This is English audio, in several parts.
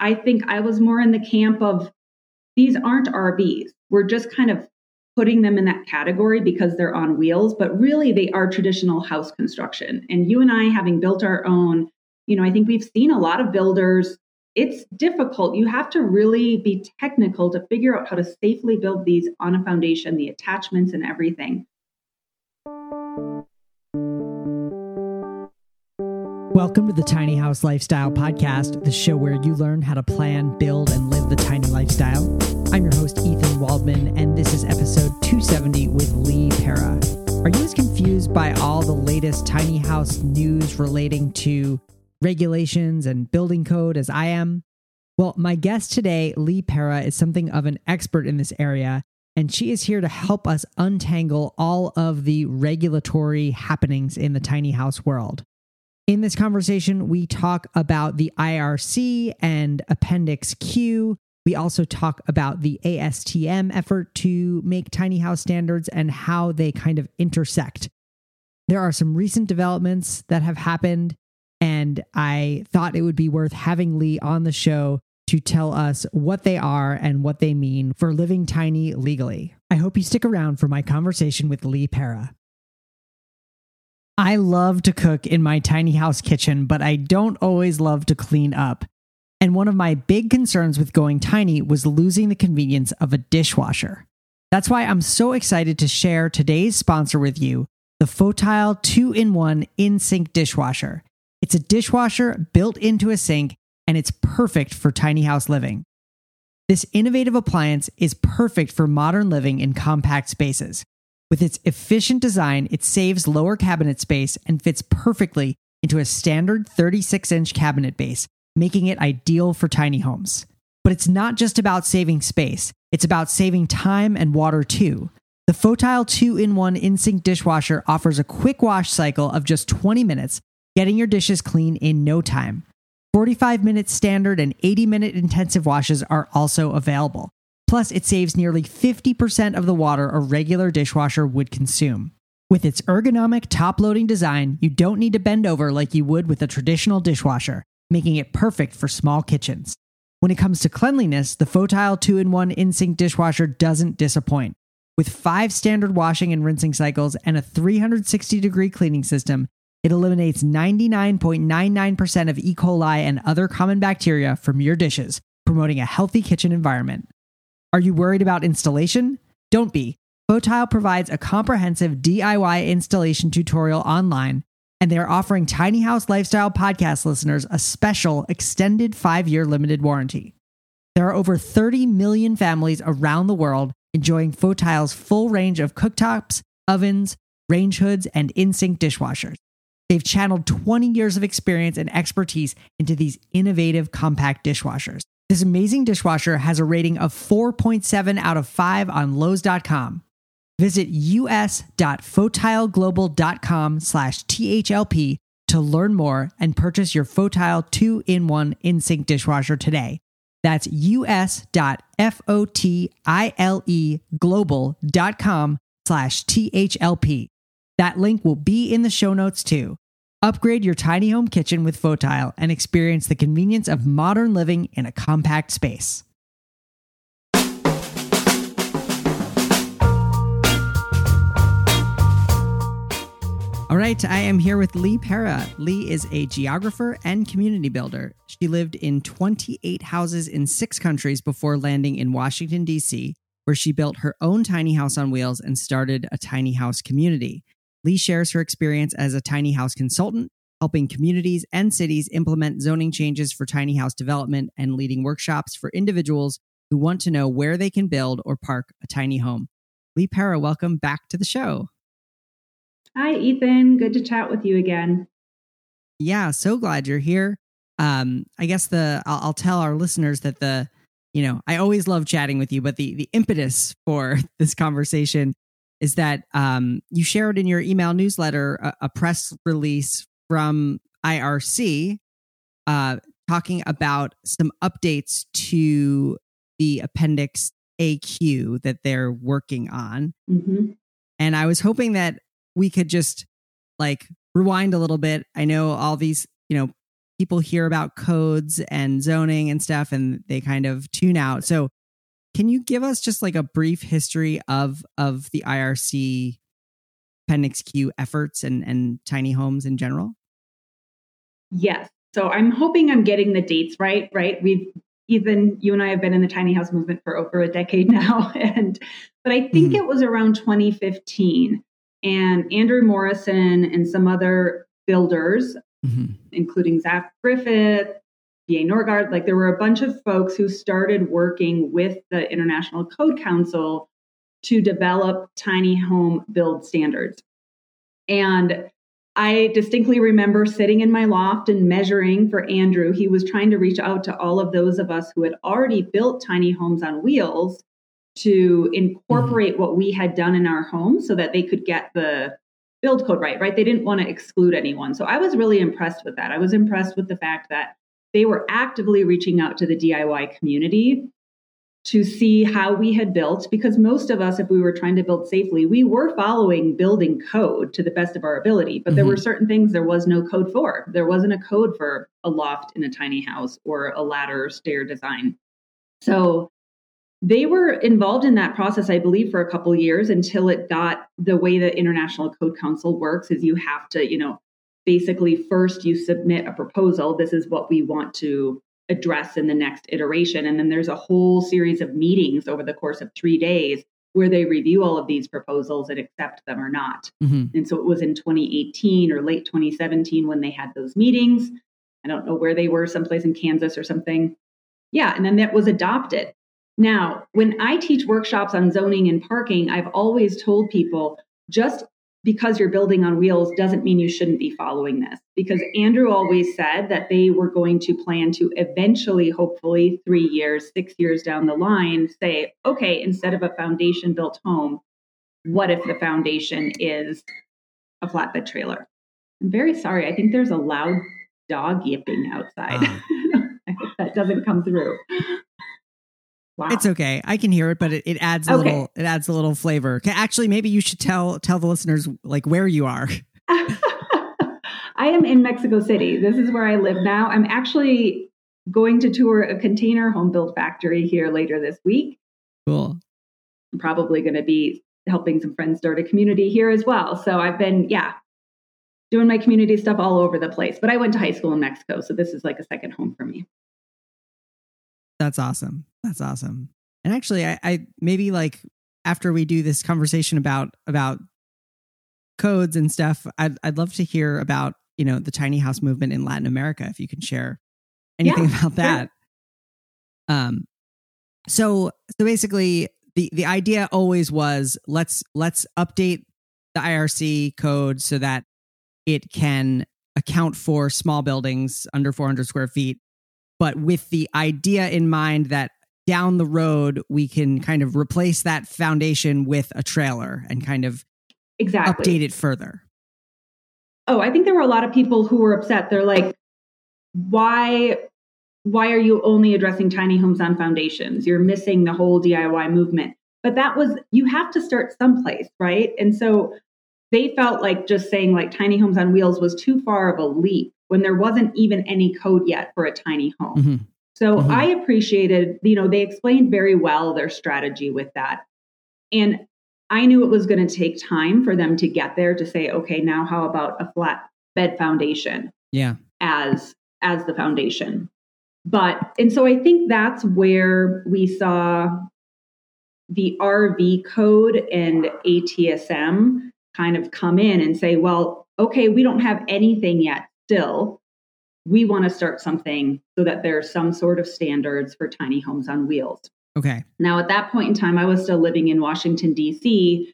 I think I was more in the camp of these aren't RVs. We're just kind of putting them in that category because they're on wheels, but really they are traditional house construction. And you and I, having built our own, you know, I think we've seen a lot of builders. It's difficult. You have to really be technical to figure out how to safely build these on a foundation, the attachments and everything. Welcome to the Tiny House Lifestyle Podcast, the show where you learn how to plan, build, and live the tiny lifestyle. I'm your host, Ethan Waldman, and this is episode 270 with Lee Pera. Are you as confused by all the latest tiny house news relating to regulations and building code as I am? Well, my guest today, Lee Pera, is something of an expert in this area, and she is here to help us untangle all of the regulatory happenings in the tiny house world. In this conversation, we talk about the IRC and Appendix Q. We also talk about the ASTM effort to make tiny house standards and how they kind of intersect. There are some recent developments that have happened, and I thought it would be worth having Lee on the show to tell us what they are and what they mean for living tiny legally. I hope you stick around for my conversation with Lee Pera. I love to cook in my tiny house kitchen, but I don't always love to clean up. And one of my big concerns with going tiny was losing the convenience of a dishwasher. That's why I'm so excited to share today's sponsor with you the Fotile 2 in 1 in sink dishwasher. It's a dishwasher built into a sink, and it's perfect for tiny house living. This innovative appliance is perfect for modern living in compact spaces. With its efficient design, it saves lower cabinet space and fits perfectly into a standard 36 inch cabinet base, making it ideal for tiny homes. But it's not just about saving space, it's about saving time and water too. The Fotile 2 in 1 InSink dishwasher offers a quick wash cycle of just 20 minutes, getting your dishes clean in no time. 45 minute standard and 80 minute intensive washes are also available. Plus, it saves nearly 50% of the water a regular dishwasher would consume. With its ergonomic top loading design, you don't need to bend over like you would with a traditional dishwasher, making it perfect for small kitchens. When it comes to cleanliness, the Fotile 2 in 1 InSink dishwasher doesn't disappoint. With five standard washing and rinsing cycles and a 360 degree cleaning system, it eliminates 99.99% of E. coli and other common bacteria from your dishes, promoting a healthy kitchen environment. Are you worried about installation? Don't be. Fotile provides a comprehensive DIY installation tutorial online, and they are offering Tiny House Lifestyle podcast listeners a special extended five year limited warranty. There are over 30 million families around the world enjoying Fotile's full range of cooktops, ovens, range hoods, and InSink dishwashers. They've channeled 20 years of experience and expertise into these innovative compact dishwashers. This amazing dishwasher has a rating of 4.7 out of 5 on Lowe's.com. Visit us.fotileglobal.com slash THLP to learn more and purchase your Fotile 2-in-1 InSink dishwasher today. That's us.fotileglobal.com slash THLP. That link will be in the show notes too. Upgrade your tiny home kitchen with Fotile and experience the convenience of modern living in a compact space. All right, I am here with Lee Pera. Lee is a geographer and community builder. She lived in 28 houses in six countries before landing in Washington, D.C., where she built her own tiny house on wheels and started a tiny house community. Lee shares her experience as a tiny house consultant, helping communities and cities implement zoning changes for tiny house development and leading workshops for individuals who want to know where they can build or park a tiny home. Lee Pera, welcome back to the show. Hi, Ethan. Good to chat with you again. Yeah, so glad you're here. Um, I guess the I'll, I'll tell our listeners that the you know I always love chatting with you, but the the impetus for this conversation is that um, you shared in your email newsletter a, a press release from IRC uh, talking about some updates to the Appendix AQ that they're working on. Mm-hmm. And I was hoping that we could just like rewind a little bit. I know all these, you know, people hear about codes and zoning and stuff and they kind of tune out. So, can you give us just like a brief history of of the IRC Appendix Q efforts and and tiny homes in general? Yes. So I'm hoping I'm getting the dates right. Right. We've Ethan, you and I have been in the tiny house movement for over a decade now, and but I think mm-hmm. it was around 2015, and Andrew Morrison and some other builders, mm-hmm. including Zack Giffin, Norgard, like there were a bunch of folks who started working with the International Code Council to develop tiny home build standards. And I distinctly remember sitting in my loft and measuring for Andrew. He was trying to reach out to all of those of us who had already built tiny homes on wheels to incorporate what we had done in our home so that they could get the build code right, right? They didn't want to exclude anyone. So I was really impressed with that. I was impressed with the fact that they were actively reaching out to the DIY community to see how we had built because most of us if we were trying to build safely we were following building code to the best of our ability but mm-hmm. there were certain things there was no code for there wasn't a code for a loft in a tiny house or a ladder stair design so they were involved in that process i believe for a couple years until it got the way the international code council works is you have to you know basically first you submit a proposal this is what we want to address in the next iteration. And then there's a whole series of meetings over the course of three days where they review all of these proposals and accept them or not. Mm-hmm. And so it was in 2018 or late 2017 when they had those meetings. I don't know where they were, someplace in Kansas or something. Yeah, and then that was adopted. Now, when I teach workshops on zoning and parking, I've always told people just because you're building on wheels doesn't mean you shouldn't be following this. Because Andrew always said that they were going to plan to eventually, hopefully, three years, six years down the line, say, okay, instead of a foundation built home, what if the foundation is a flatbed trailer? I'm very sorry. I think there's a loud dog yipping outside. Uh. I hope that doesn't come through. Wow. It's okay. I can hear it, but it, it adds a okay. little it adds a little flavor. Actually, maybe you should tell tell the listeners like where you are. I am in Mexico City. This is where I live now. I'm actually going to tour a container home build factory here later this week. Cool. I'm probably going to be helping some friends start a community here as well. So I've been, yeah, doing my community stuff all over the place. But I went to high school in Mexico, so this is like a second home for me. That's awesome. That's awesome. And actually, I, I maybe like after we do this conversation about about codes and stuff, I'd I'd love to hear about you know the tiny house movement in Latin America. If you can share anything yeah, about that. Sure. Um. So so basically, the the idea always was let's let's update the IRC code so that it can account for small buildings under 400 square feet but with the idea in mind that down the road we can kind of replace that foundation with a trailer and kind of exactly update it further. Oh, I think there were a lot of people who were upset. They're like, why why are you only addressing tiny homes on foundations? You're missing the whole DIY movement. But that was you have to start someplace, right? And so they felt like just saying like tiny homes on wheels was too far of a leap when there wasn't even any code yet for a tiny home. Mm-hmm. So mm-hmm. I appreciated, you know, they explained very well their strategy with that. And I knew it was going to take time for them to get there to say, okay, now how about a flat bed foundation? Yeah. As as the foundation. But and so I think that's where we saw the RV code and ATSM kind of come in and say, well, okay, we don't have anything yet still. We want to start something so that there's some sort of standards for tiny homes on wheels. Okay. Now, at that point in time, I was still living in Washington, D.C.,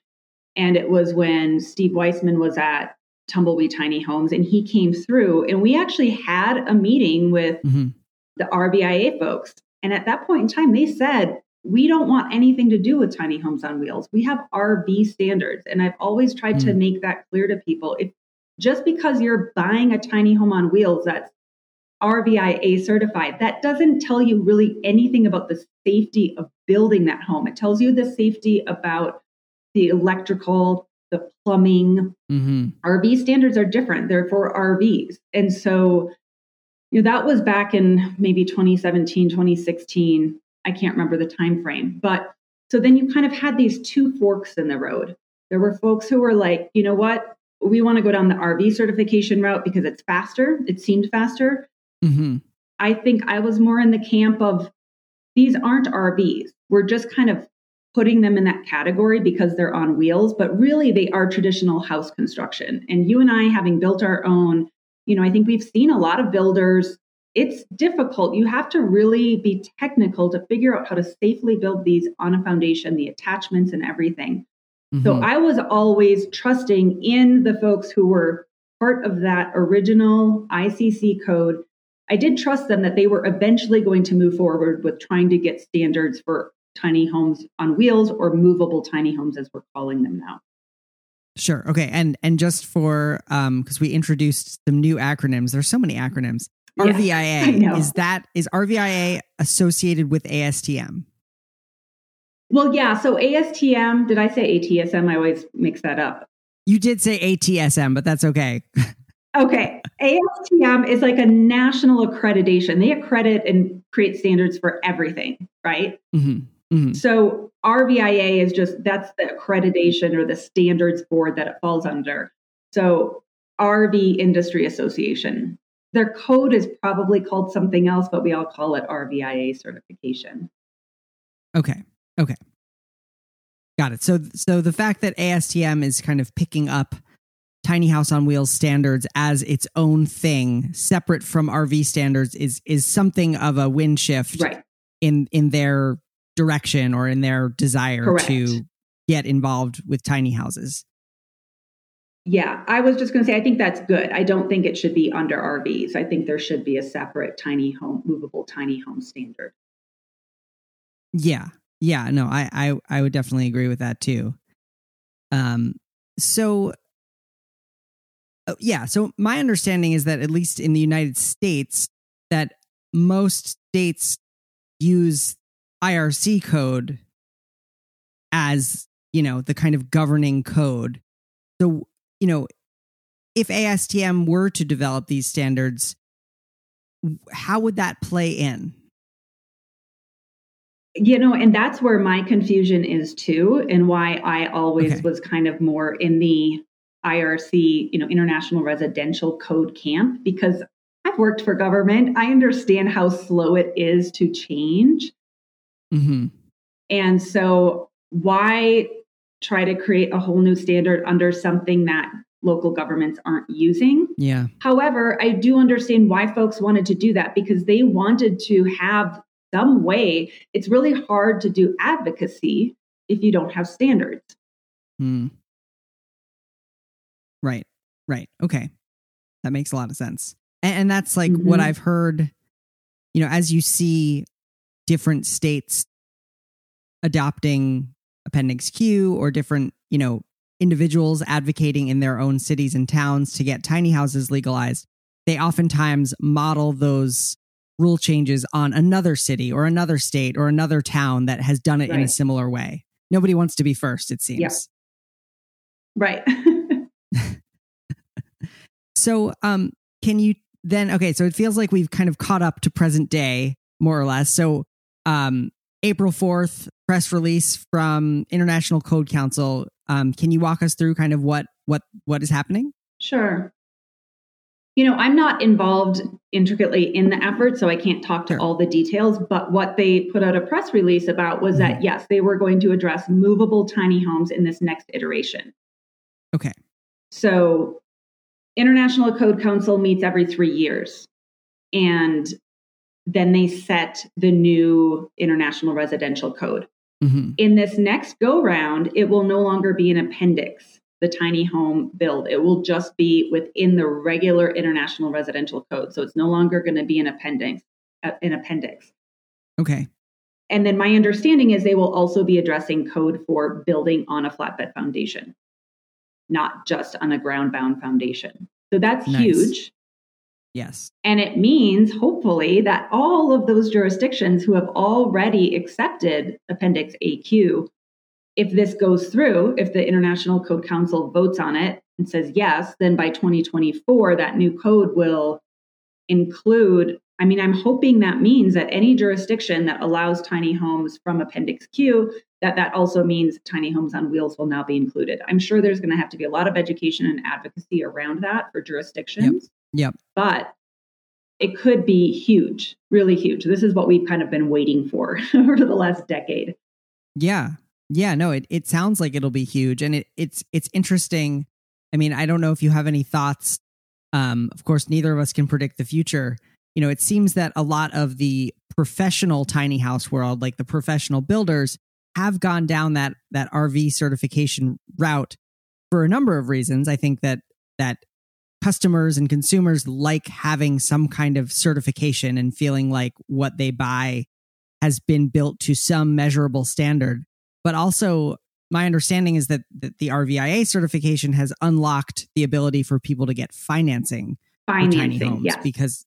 and it was when Steve Weissman was at Tumbleweed Tiny Homes and he came through, and we actually had a meeting with mm-hmm. the RVIA folks. And at that point in time, they said, we don't want anything to do with tiny homes on wheels. We have RV standards. And I've always tried mm. to make that clear to people. If just because you're buying a tiny home on wheels that's RVIA certified, that doesn't tell you really anything about the safety of building that home. It tells you the safety about the electrical, the plumbing. Mm-hmm. RV standards are different. They're for RVs. And so You know, that was back in maybe 2017, 2016. I can't remember the time frame. But so then you kind of had these two forks in the road. There were folks who were like, you know what? We want to go down the RV certification route because it's faster. It seemed faster. Mm-hmm. I think I was more in the camp of these aren't RVs. We're just kind of putting them in that category because they're on wheels, but really they are traditional house construction. And you and I, having built our own, you know, I think we've seen a lot of builders. It's difficult. You have to really be technical to figure out how to safely build these on a foundation, the attachments and everything. Mm-hmm. So I was always trusting in the folks who were part of that original ICC code. I did trust them that they were eventually going to move forward with trying to get standards for tiny homes on wheels or movable tiny homes as we're calling them now. Sure. Okay. And and just for um because we introduced some new acronyms. There's so many acronyms. RVIA is that is RVIA associated with ASTM? Well, yeah. So ASTM, did I say ATSM? I always mix that up. You did say ATSM, but that's okay. okay. ASTM is like a national accreditation. They accredit and create standards for everything, right? Mm-hmm. Mm-hmm. So RVIA is just that's the accreditation or the standards board that it falls under. So RV Industry Association. Their code is probably called something else, but we all call it RVIA certification. Okay. Okay. Got it. So so the fact that ASTM is kind of picking up tiny house on wheels standards as its own thing separate from RV standards is is something of a wind shift right. in in their direction or in their desire Correct. to get involved with tiny houses. Yeah, I was just going to say, I think that's good. I don't think it should be under RVs. I think there should be a separate tiny home, movable tiny home standard. Yeah, yeah, no, I, I, I would definitely agree with that too. Um, so, uh, yeah, so my understanding is that at least in the United States, that most states use IRC code as, you know, the kind of governing code. So, you know, if ASTM were to develop these standards, how would that play in? You know, and that's where my confusion is too, and why I always okay. was kind of more in the IRC, you know, International Residential Code camp, because I've worked for government. I understand how slow it is to change. Mm-hmm. And so, why try to create a whole new standard under something that local governments aren't using? Yeah. However, I do understand why folks wanted to do that because they wanted to have some way. It's really hard to do advocacy if you don't have standards. Hmm. Right. Right. Okay. That makes a lot of sense. And, and that's like mm-hmm. what I've heard, you know, as you see different states adopting Appendix Q or different, you know, individuals advocating in their own cities and towns to get tiny houses legalized, they oftentimes model those rule changes on another city or another state or another town that has done it right. in a similar way. Nobody wants to be first, it seems. Right. so, um, can you then, okay, so it feels like we've kind of caught up to present day, more or less. So, um, April 4th press release from International Code Council. Um, can you walk us through kind of what what what is happening? Sure. You know, I'm not involved intricately in the effort, so I can't talk to sure. all the details. But what they put out a press release about was mm-hmm. that, yes, they were going to address movable tiny homes in this next iteration. Okay. So, International Code Council meets every three years. And then they set the new International Residential Code. Mm-hmm. In this next go round, it will no longer be an appendix, the tiny home build. It will just be within the regular International Residential Code. So it's no longer going to be an appendix. Uh, an appendix. Okay. And then my understanding is they will also be addressing code for building on a flatbed foundation, not just on a ground bound foundation. So that's nice. huge. Yes. And it means, hopefully, that all of those jurisdictions who have already accepted Appendix AQ, if this goes through, if the International Code Council votes on it and says yes, then by 2024, that new code will include I mean, I'm hoping that means that any jurisdiction that allows tiny homes from Appendix Q, that that also means tiny homes on wheels will now be included. I'm sure there's going to have to be a lot of education and advocacy around that for jurisdictions. Yep. yep. But it could be huge, really huge. This is what we've kind of been waiting for over the last decade. Yeah. Yeah, no, it, it sounds like it'll be huge. And it, it's it's interesting. I mean, I don't know if you have any thoughts. Um, of course, neither of us can predict the future. You know, it seems that a lot of the professional tiny house world, like the professional builders, have gone down that that RV certification route for a number of reasons. I think that that customers and consumers like having some kind of certification and feeling like what they buy has been built to some measurable standard. But also, my understanding is that, that the RVIA certification has unlocked the ability for people to get financing, financing for tiny homes yes. because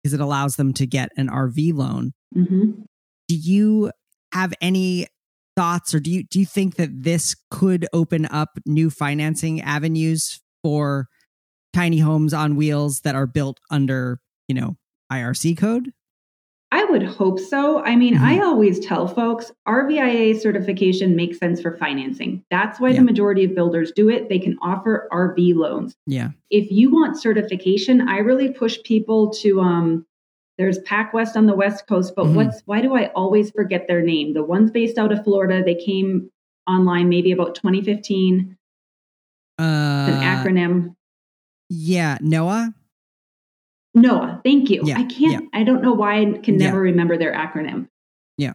because it allows them to get an RV loan. Mm-hmm. Do you have any thoughts, or do you do you think that this could open up new financing avenues for tiny homes on wheels that are built under, you know, IRC code? I would hope so. I mean, mm-hmm. I always tell folks RVIA certification makes sense for financing. That's why yeah. the majority of builders do it. They can offer RV loans. Yeah. If you want certification, I really push people to um there's PacWest on the West Coast, but mm-hmm. what's why do I always forget their name? The ones based out of Florida, they came online maybe about 2015. Uh, an acronym. Yeah, NOAH. NOAH. Thank you. Yeah, I can't. Yeah. I don't know why I can never yeah. remember their acronym. Yeah.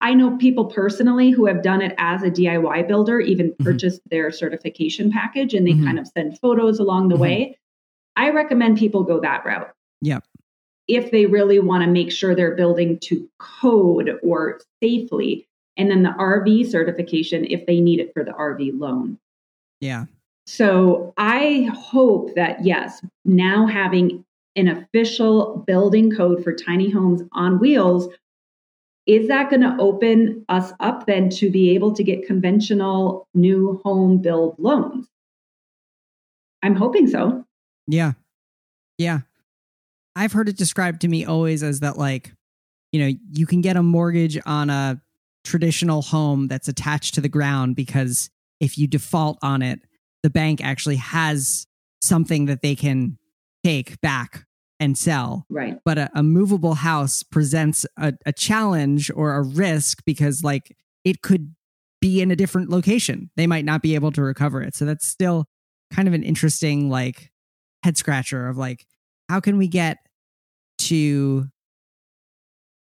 I know people personally who have done it as a DIY builder, even mm-hmm. purchased their certification package, and they mm-hmm. kind of send photos along the mm-hmm. way. I recommend people go that route. Yeah. If they really want to make sure they're building to code or safely, and then the RV certification if they need it for the RV loan. Yeah. So I hope that, yes, now having an official building code for tiny homes on wheels, is that going to open us up then to be able to get conventional new home build loans? I'm hoping so. Yeah. Yeah. I've heard it described to me always as that, like, you know, you can get a mortgage on a traditional home that's attached to the ground because if you default on it, the bank actually has something that they can take back and sell. Right. But a, a movable house presents a, a challenge or a risk because, like, it could be in a different location. They might not be able to recover it. So that's still kind of an interesting, like, head scratcher of like, how can we get to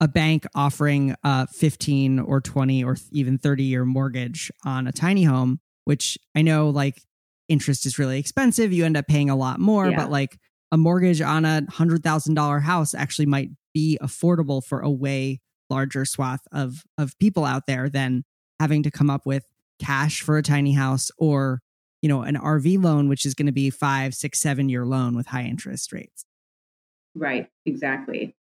a bank offering a 15 or 20 or even 30 year mortgage on a tiny home, which I know like interest is really expensive. You end up paying a lot more, yeah. but like a mortgage on a hundred thousand dollar house actually might be affordable for a way larger swath of of people out there than having to come up with cash for a tiny house or you know an RV loan, which is going to be five, six, seven year loan with high interest rates. Right. Exactly.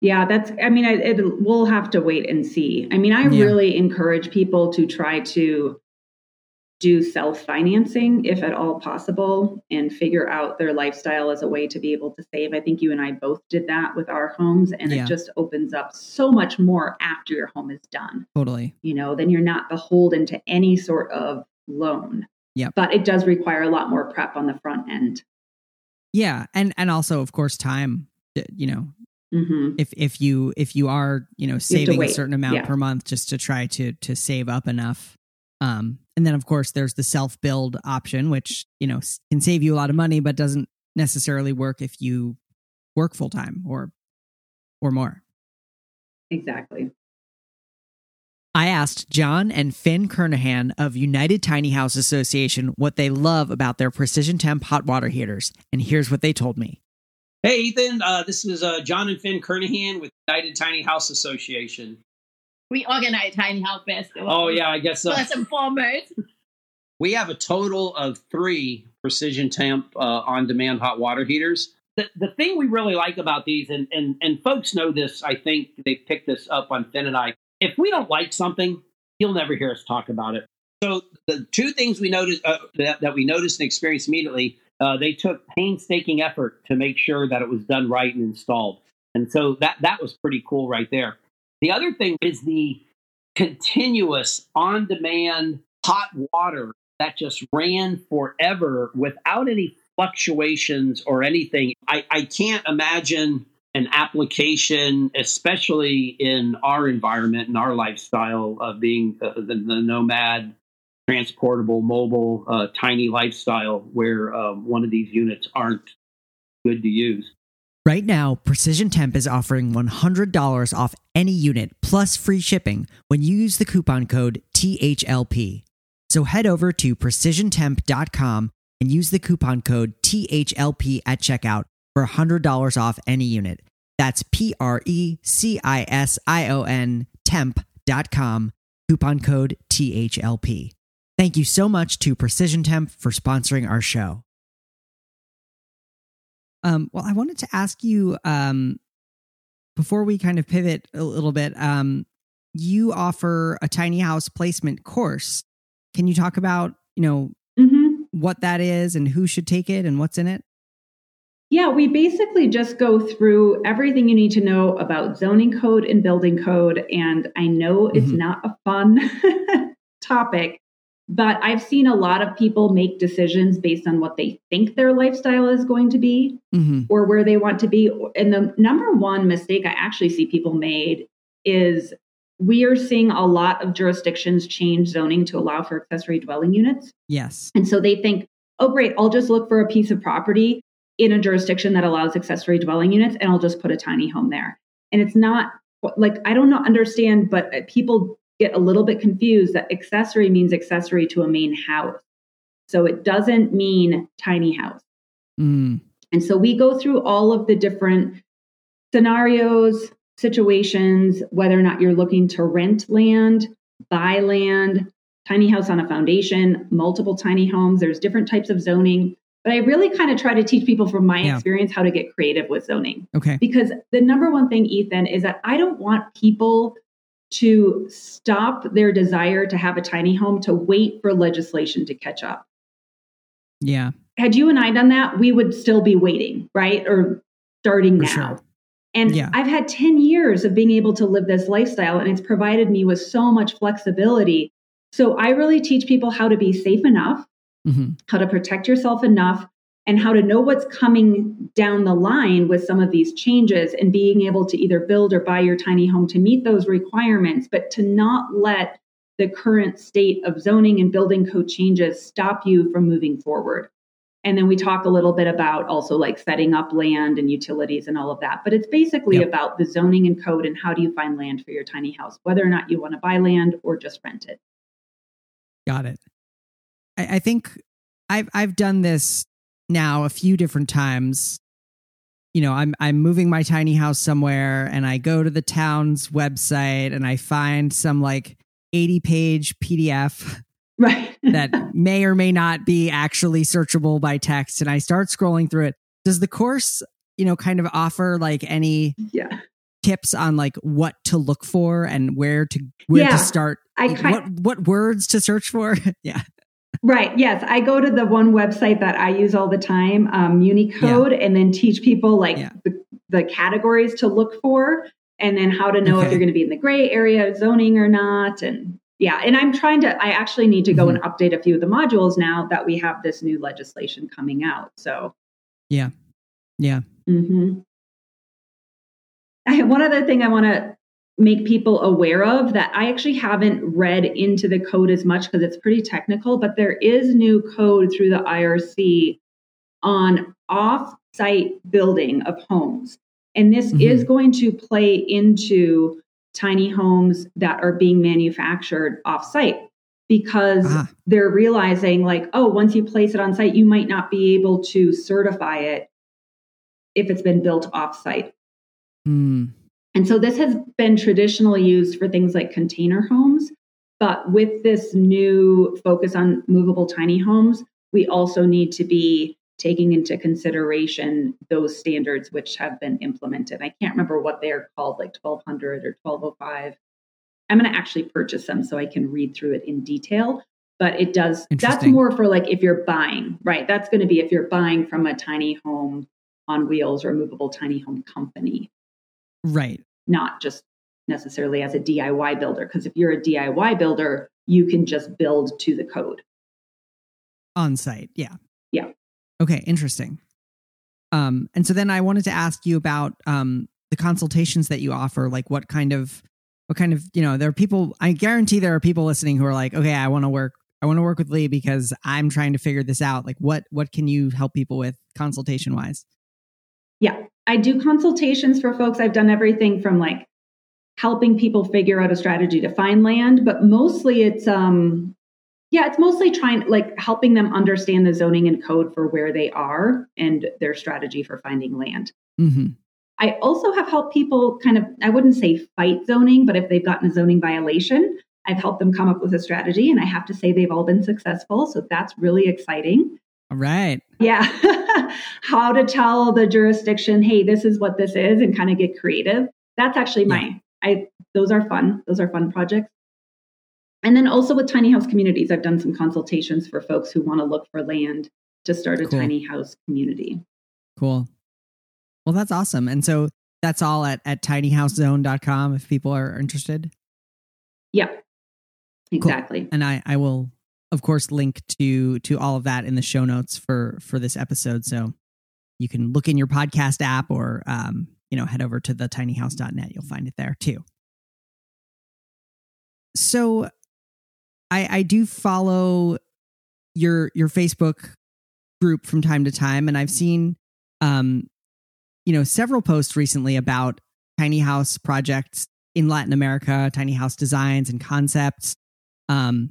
Yeah, that's. I mean, it, it, we'll have to wait and see. I mean, I yeah. really encourage people to try to do self financing if at all possible and figure out their lifestyle as a way to be able to save. I think you and I both did that with our homes, and yeah. it just opens up so much more after your home is done. Totally. You know, then you're not beholden to any sort of loan. Yeah. But it does require a lot more prep on the front end. Yeah, and and also of course time. You know, Mm-hmm. if if you if you are you know saving you a certain amount yeah. per month just to try to to save up enough um, and then of course there's the self build option, which you know can save you a lot of money, but doesn't necessarily work if you work full time or or more. Exactly. I asked John and Finn Kernahan of United Tiny House Association what they love about their precision temp hot water heaters, and here's what they told me. Hey, Ethan. Uh, this is uh, John and Finn Kernahan with United Tiny House Association we organize Tiny House Festival. Oh yeah, I guess so. First and foremost. We have a total of three precision temp uh, on-demand hot water heaters. The, the thing we really like about these, and, and and folks know this, I think they picked this up on Finn and I. If we don't like something, you'll never hear us talk about it. So the two things we noticed uh, that, that we noticed and experienced immediately uh, they took painstaking effort to make sure that it was done right and installed. And so that that was pretty cool right there. The other thing is the continuous on-demand hot water that just ran forever without any fluctuations or anything. I, I can't imagine an application, especially in our environment and our lifestyle of being uh, the, the, nomad, transportable, mobile, uh, tiny lifestyle, where um, one of these units aren't good to use. Right now, Precision Temp is offering $100 off any unit plus free shipping when you use the coupon code THLP. So head over to precisiontemp.com and use the coupon code THLP at checkout for $100 off any unit. That's P R E C I S I O N temp.com, coupon code THLP. Thank you so much to Precision Temp for sponsoring our show. Um, well, I wanted to ask you um, before we kind of pivot a little bit. Um, you offer a tiny house placement course. Can you talk about you know mm-hmm. what that is and who should take it and what's in it? Yeah, we basically just go through everything you need to know about zoning code and building code. And I know it's mm-hmm. not a fun topic, but I've seen a lot of people make decisions based on what they think their lifestyle is going to be mm-hmm. or where they want to be. And the number one mistake I actually see people made is we are seeing a lot of jurisdictions change zoning to allow for accessory dwelling units. Yes. And so they think, oh, great, I'll just look for a piece of property in a jurisdiction that allows accessory dwelling units and I'll just put a tiny home there. And it's not like I don't know understand, but uh, people get a little bit confused that accessory means accessory to a main house. So it doesn't mean tiny house. Mm. And so we go through all of the different scenarios, situations, whether or not you're looking to rent land, buy land, tiny house on a foundation, multiple tiny homes. There's different types of zoning. But I really kind of try to teach people from my yeah. experience how to get creative with zoning. Okay. Because the number one thing, Ethan, is that I don't want people to stop their desire to have a tiny home to wait for legislation to catch up. Yeah. Had you and I done that, we would still be waiting, right? Or starting for now. Sure. And yeah. I've had 10 years of being able to live this lifestyle, and it's provided me with so much flexibility. So I really teach people how to be safe enough mm-hmm. how to protect yourself enough, and how to know what's coming down the line with some of these changes and being able to either build or buy your tiny home to meet those requirements, but to not let the current state of zoning and building code changes stop you from moving forward. And then we talk a little bit about also like setting up land and utilities and all of that. But it's basically yep. about the zoning and code and how do you find land for your tiny house, whether or not you want to buy land or just rent it. Got it. I, I think I've I've done this now a few different times. You know, I'm I'm moving my tiny house somewhere and I go to the town's website and I find some like 80 page PDF right. that may or may not be actually searchable by text. And I start scrolling through it. Does the course, you know, kind of offer like any yeah. tips on like what to look for and where to where yeah, to start? I kind what what words to search for? Yeah Right. Yes. I go to the one website that I use all the time, um, Municode, yeah. and then teach people like yeah. the, the, categories to look for and then how to know okay. if you're going to be in the gray area zoning or not. And yeah. And I'm trying to, I actually need to go mm-hmm. and update a few of the modules now that we have this new legislation coming out. So, yeah. Yeah. Mm-hmm. I, one other thing I want to make people aware of that I actually haven't read into the code as much because it's pretty technical, but there is new code through the IRC on off site building of homes. And this mm-hmm. is going to play into tiny homes that are being manufactured off site because uh-huh. they're realizing, like, oh, once you place it on site, you might not be able to certify it if it's been built off site. Mm. And so this has been traditionally used for things like container homes. But with this new focus on movable tiny homes, we also need to be taking into consideration those standards which have been implemented. I can't remember what they're called, like 1200 or 1205. I'm going to actually purchase them so I can read through it in detail. but it does that's more for like if you're buying right that's going to be if you're buying from a tiny home on wheels or a movable tiny home company Right. not just necessarily as a diy builder because if you're a diy builder you can just build to the code On site. Yeah. Yeah. Okay. Interesting. Um, and so then I wanted to ask you about um, the consultations that you offer. Like, what kind of, what kind of, you know, there are people. I guarantee there are people listening who are like, okay, I want to work. I want to work with Lee because I'm trying to figure this out. Like, what what can you help people with consultation wise? Yeah, I do consultations for folks. I've done everything from like helping people figure out a strategy to find land, but mostly it's um yeah, it's mostly trying like helping them understand the zoning and code for where they are and their strategy for finding land. Mm-hmm. I also have helped people kind of I wouldn't say fight zoning, but if they've gotten a zoning violation, I've helped them come up with a strategy and I have to say they've all been successful, so that's really exciting. All right. Yeah. How to tell the jurisdiction, hey, this is what this is and kind of get creative. That's actually my I those are fun. Those are fun projects. And then also with tiny house communities, I've done some consultations for folks who want to look for land to start a Cool. tiny house community. Cool. Well, that's awesome. And so that's all at, at tinyhousezone.com if people are interested. Yeah. Exactly. And I, I will of course link to to all of that in the show notes for for this episode. So you can look in your podcast app or um, you know, head over to the tinyhouse.net. You'll find it there too. So I I do follow your your Facebook group from time to time and I've seen um you know several posts recently about tiny house projects in Latin America, tiny house designs and concepts. Um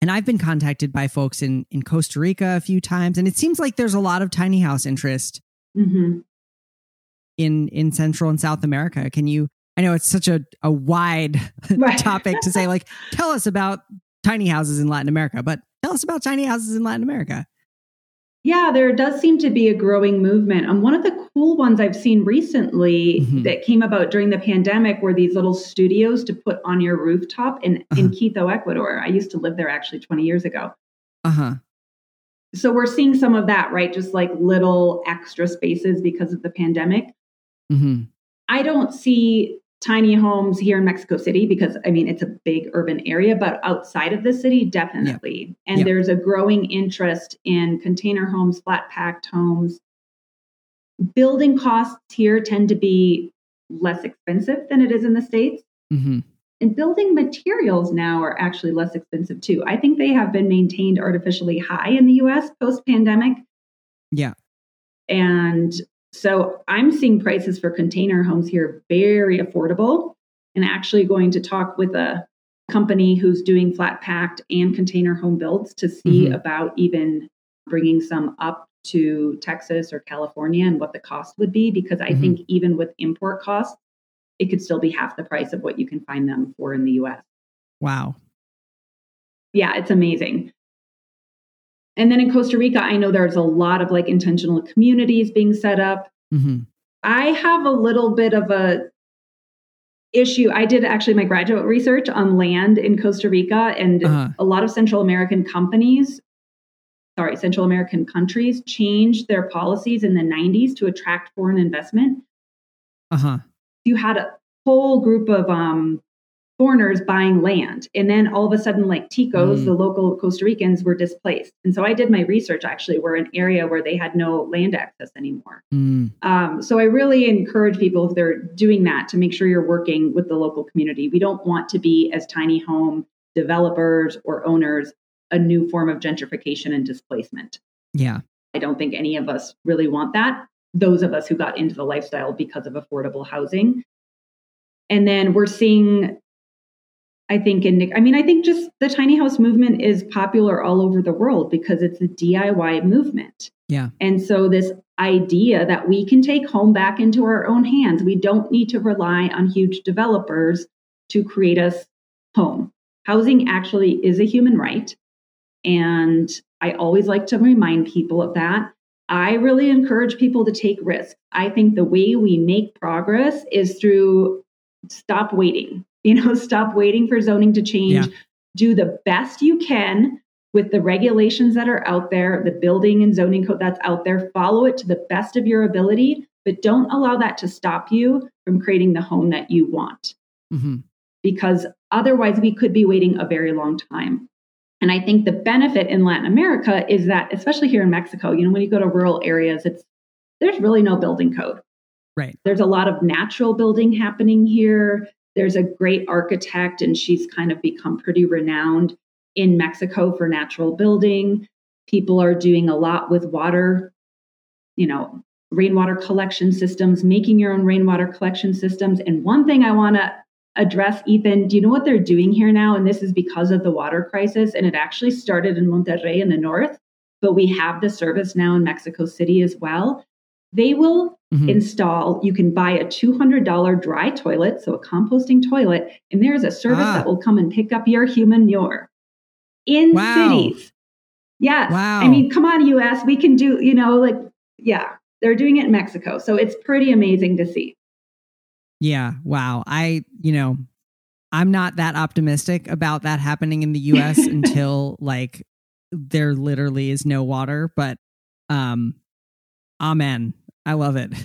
and I've been contacted by folks in in Costa Rica a few times and it seems like there's a lot of tiny house interest hmm in in Central and South America. Can you I know it's such a a wide Right. topic to say like tell us about tiny houses in Latin America, but tell us about tiny houses in Latin America. Yeah, there does seem to be a growing movement. And one of the cool ones I've seen recently Mhm. that came about during the pandemic were these little studios to put on your rooftop in, Uh-huh. in Quito, Ecuador. I used to live there actually 20 years ago. Uh-huh. So we're seeing some of that, right? Just like little extra spaces because of the pandemic. Mhm. I don't see tiny homes here in Mexico City because I mean it's a big urban area, but outside of the city, definitely. And Yeah. there's a growing interest in container homes, flat packed homes. Building costs here tend to be less expensive than it is in the States. Mhm. And building materials now are actually less expensive too. I think they have been maintained artificially high in the US post pandemic. Yeah. And so I'm seeing prices for container homes here very affordable and actually going to talk with a company who's doing flat packed and container home builds to see Mhm. about even bringing some up to Texas or California and what the cost would be because I Mhm. think even with import costs it could still be half the price of what you can find them for in the US. Wow. Yeah, it's amazing. And then in Costa Rica, I know there's a lot of like intentional communities being set up. Mhm. I have a little bit of a issue. I did actually my graduate research on land in Costa Rica and Uh-huh. a lot of Central American companies, sorry, Central American countries changed their policies in the 90s to attract foreign investment. Uh-huh. You had a whole group of um, foreigners buying land. And then all of a sudden, like Ticos, Mm. the local Costa Ricans were displaced. And so I did my research actually, were an area where they had no land access anymore. Mm. Um, so I really encourage people if they're doing that to make sure you're working with the local community. We don't want to be as tiny home developers or owners a new form of gentrification and displacement. Yeah. I don't think any of us really want that. Those of us who got into the lifestyle because of affordable housing. And then we're seeing, I think, in, I mean, I think just the tiny house movement is popular all over the world because it's a DIY movement. Yeah. And so this idea that we can take home back into our own hands, we don't need to rely on huge developers to create us home. Housing actually is a human right. And I always like to remind people of that. I really encourage people to take risks. I think the way we make progress is through stop waiting. You know, stop waiting for zoning to change. Yeah. Do the best you can with the regulations that are out there, the building and zoning code that's out there, follow it to the best of your ability, but don't allow that to stop you from creating the home that you want. Mm-hmm. Because otherwise, we could be waiting a very long time. And I think the benefit in Latin America is that, especially here in Mexico, you know, when you go to rural areas, it's there's really no building code. Right. There's a lot of natural building happening here. There's a great architect, and she's kind of become pretty renowned in Mexico for natural building. People are doing a lot with water, you know, rainwater collection systems, making your own rainwater collection systems. And one thing I want to address, Ethan, do you know what they're doing here now? And this is because of the water crisis. And it actually started in Monterrey in the north, but we have the service now in Mexico City as well. They will Mhm. install, you can buy a $200 dry toilet, so a composting toilet, and there's a service Ah. that will come and pick up your human manure in Wow. cities. Yes. Wow. I mean, come on, US, we can do, you know, like, yeah, they're doing it in Mexico. So it's pretty amazing to see. Yeah. Wow. I, you know, I'm not that optimistic about that happening in the US until like there literally is no water, but um amen. I love it.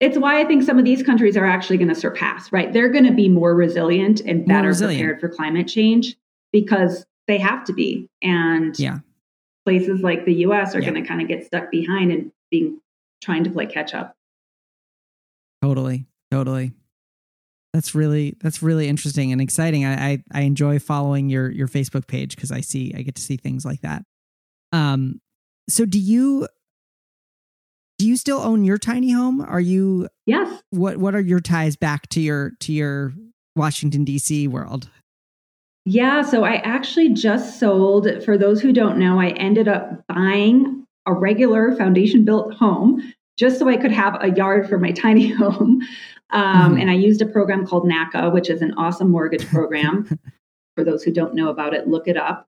It's why I think some of these countries are actually going to surpass, right? They're going to be more resilient and better resilient. prepared for climate change because they have to be. And Yeah. places like the US are Yeah. going to kind of get stuck behind and being trying to play catch up. Totally. Totally. That's really that's really interesting and exciting. I I, I enjoy following your your Facebook page because I see I get to see things like that. Um so do you do you still own your tiny home? Are you Yes. what what are your ties back to your to your Washington DC world? Yeah, so I actually just sold. For those who don't know, I ended up buying a regular foundation built home just so I could have a yard for my tiny home. Um, Mhm. And I used a program called NACA, which is an awesome mortgage program. for those who don't know about it, look it up.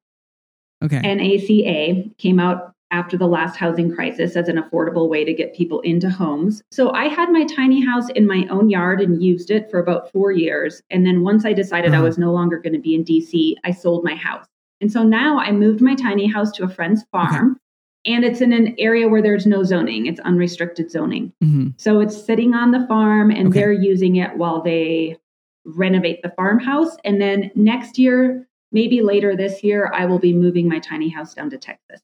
Okay. NACA came out after the last housing crisis as an affordable way to get people into homes. So I had my tiny house in my own yard and used it for about four years. And then once I decided I Uh-huh. was no longer going to be in DC, I sold my house. And so now I moved my tiny house to a friend's farm. And it's in an area where there's no zoning, it's unrestricted zoning. Mhm. So it's sitting on the farm and Okay. they're using it while they renovate the farmhouse. And then next year, maybe later this year, I will be moving my tiny house down to Texas,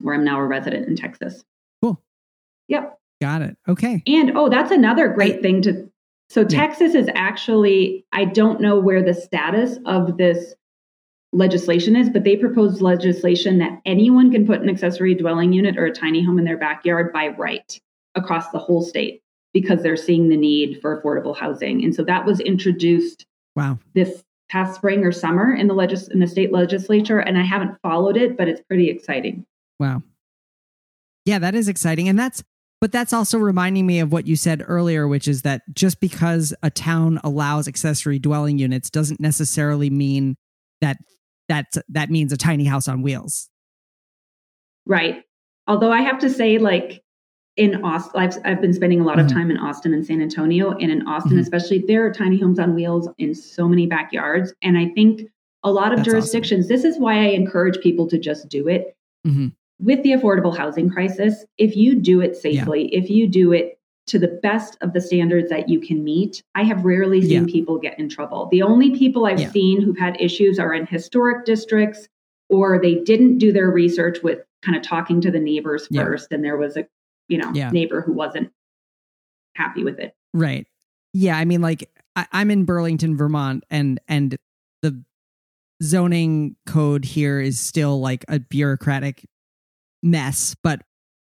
where I'm now a resident in Texas. Cool. Yep. Got it. Okay. And oh, that's another great I- thing to. So Yeah. Texas is actually, I don't know where the status of this legislation is, but they proposed legislation that anyone can put an accessory dwelling unit or a tiny home in their backyard by right across the whole state because they're seeing the need for affordable housing. And so that was introduced Wow. this past spring or summer in the legis- in the state legislature and I haven't followed it, but it's pretty exciting. Wow. Yeah, that is exciting. And that's, but that's also reminding me of what you said earlier, which is that just because a town allows accessory dwelling units doesn't necessarily mean that that that means a tiny house on wheels. Right. Although I have to say, like in Austin, I've, I've been spending a lot of Mhm. time in Austin and San Antonio. And in Austin, Mhm. especially, there are tiny homes on wheels in so many backyards. And I think a lot of That's awesome. jurisdictions, this is why I encourage people to just do it. Mhm. With the affordable housing crisis, if you do it safely, if you do it to the best of the standards that you can meet, I have rarely seen Yeah. people get in trouble. The only people I've Yeah. seen who've had issues are in historic districts or they didn't do their research with kind of talking to the neighbors Yeah. first and there was a you know Yeah. neighbor who wasn't happy with it Right. Yeah. I mean, like I, I'm in Burlington, Vermont, and and the zoning code here is still like a bureaucratic mess, but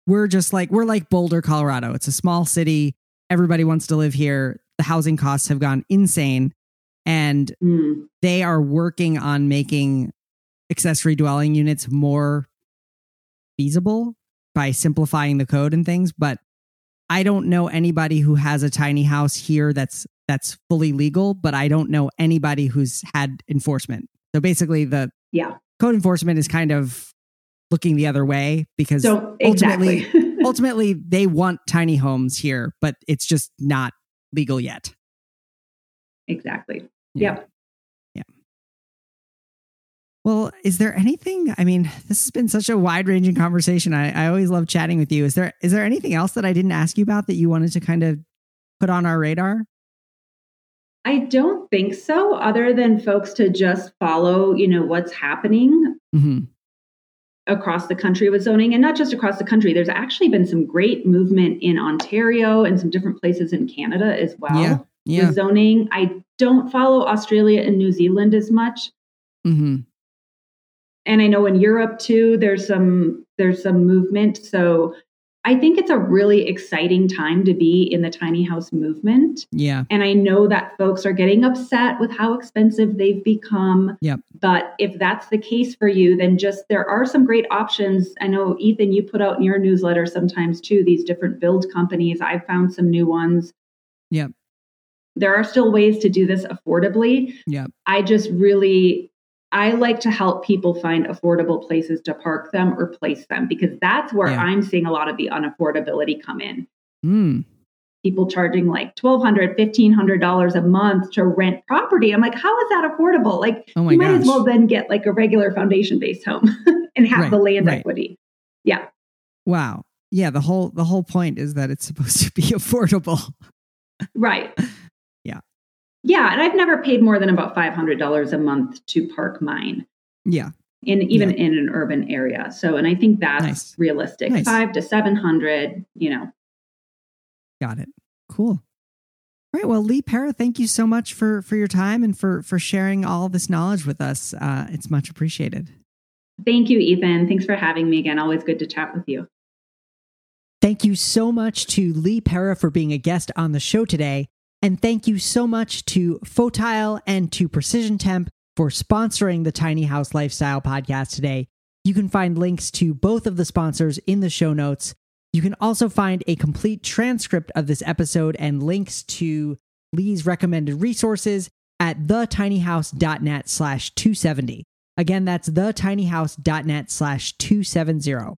we're just like we're like Boulder, Colorado. It's a small city. Everybody wants to live here. The housing costs have gone insane, and Mm, they are working on making accessory dwelling units more feasible by simplifying the code and things but i don't know anybody who has a tiny house here that's that's fully legal but i don't know anybody who's had enforcement so basically the yeah code enforcement is kind of looking the other way because so ultimately exactly ultimately they want tiny homes here but it's just not legal yet exactly Yeah. yep Yeah. Well, is there anything? I mean, this has been such a wide ranging conversation. I, I always love chatting with you. Is there is there anything else that I didn't ask you about that you wanted to kind of put on our radar? I don't think so, other than folks to just follow, you know, what's happening Mm-hmm. Across the country with zoning and not just across the country. There's actually been some great movement in Ontario and some different places in Canada as well. Yeah. Yeah. With zoning. I don't follow Australia and New Zealand as much. Mm-hmm. And I know in Europe too, there's some there's some movement. So I think it's a really exciting time to be in the tiny house movement. Yeah. And I know that folks are getting upset with how expensive they've become. Yep. But if that's the case for you, then just there are some great options. I know, Ethan, you put out in your newsletter sometimes too, these different build companies. I've found some new ones. Yep. There are still ways to do this affordably. Yep. I just really I like to help people find affordable places to park them or place them because that's where Yeah. I'm seeing a lot of the unaffordability come in. Mm. People charging like $1,200, $1,500 a month to rent property. I'm like, how is that affordable? Like, Oh you might as well then get like a regular foundation based home and have Right, the land right. equity. Yeah. Wow. Yeah. The whole the whole point is that it's supposed to be affordable. Right. Yeah. Yeah. And I've never paid more than about $500 a month to park mine. Yeah. in even in an urban area. So, and I think that's Nice. realistic. Nice. Five to seven hundred, you know. Got it. Cool. All right. Well, Lee Pera, thank you so much for for your time and for for sharing all this knowledge with us. Uh, it's much appreciated. Thank you, Ethan. Thanks for having me again. Always good to chat with you. Thank you so much to Lee Pera for being a guest on the show today. And thank you so much to FOTILE and to Precision Temp for sponsoring the Tiny House Lifestyle podcast today. You can find links to both of the sponsors in the show notes. You can also find a complete transcript of this episode and links to Lee's recommended resources at thetinyhouse.net slash 270. Again, that's thetinyhouse.net slash 270.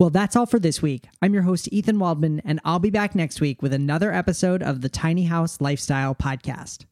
Well, that's all for this week. I'm your host, Ethan Waldman, and I'll be back next week with another episode of the Tiny House Lifestyle Podcast.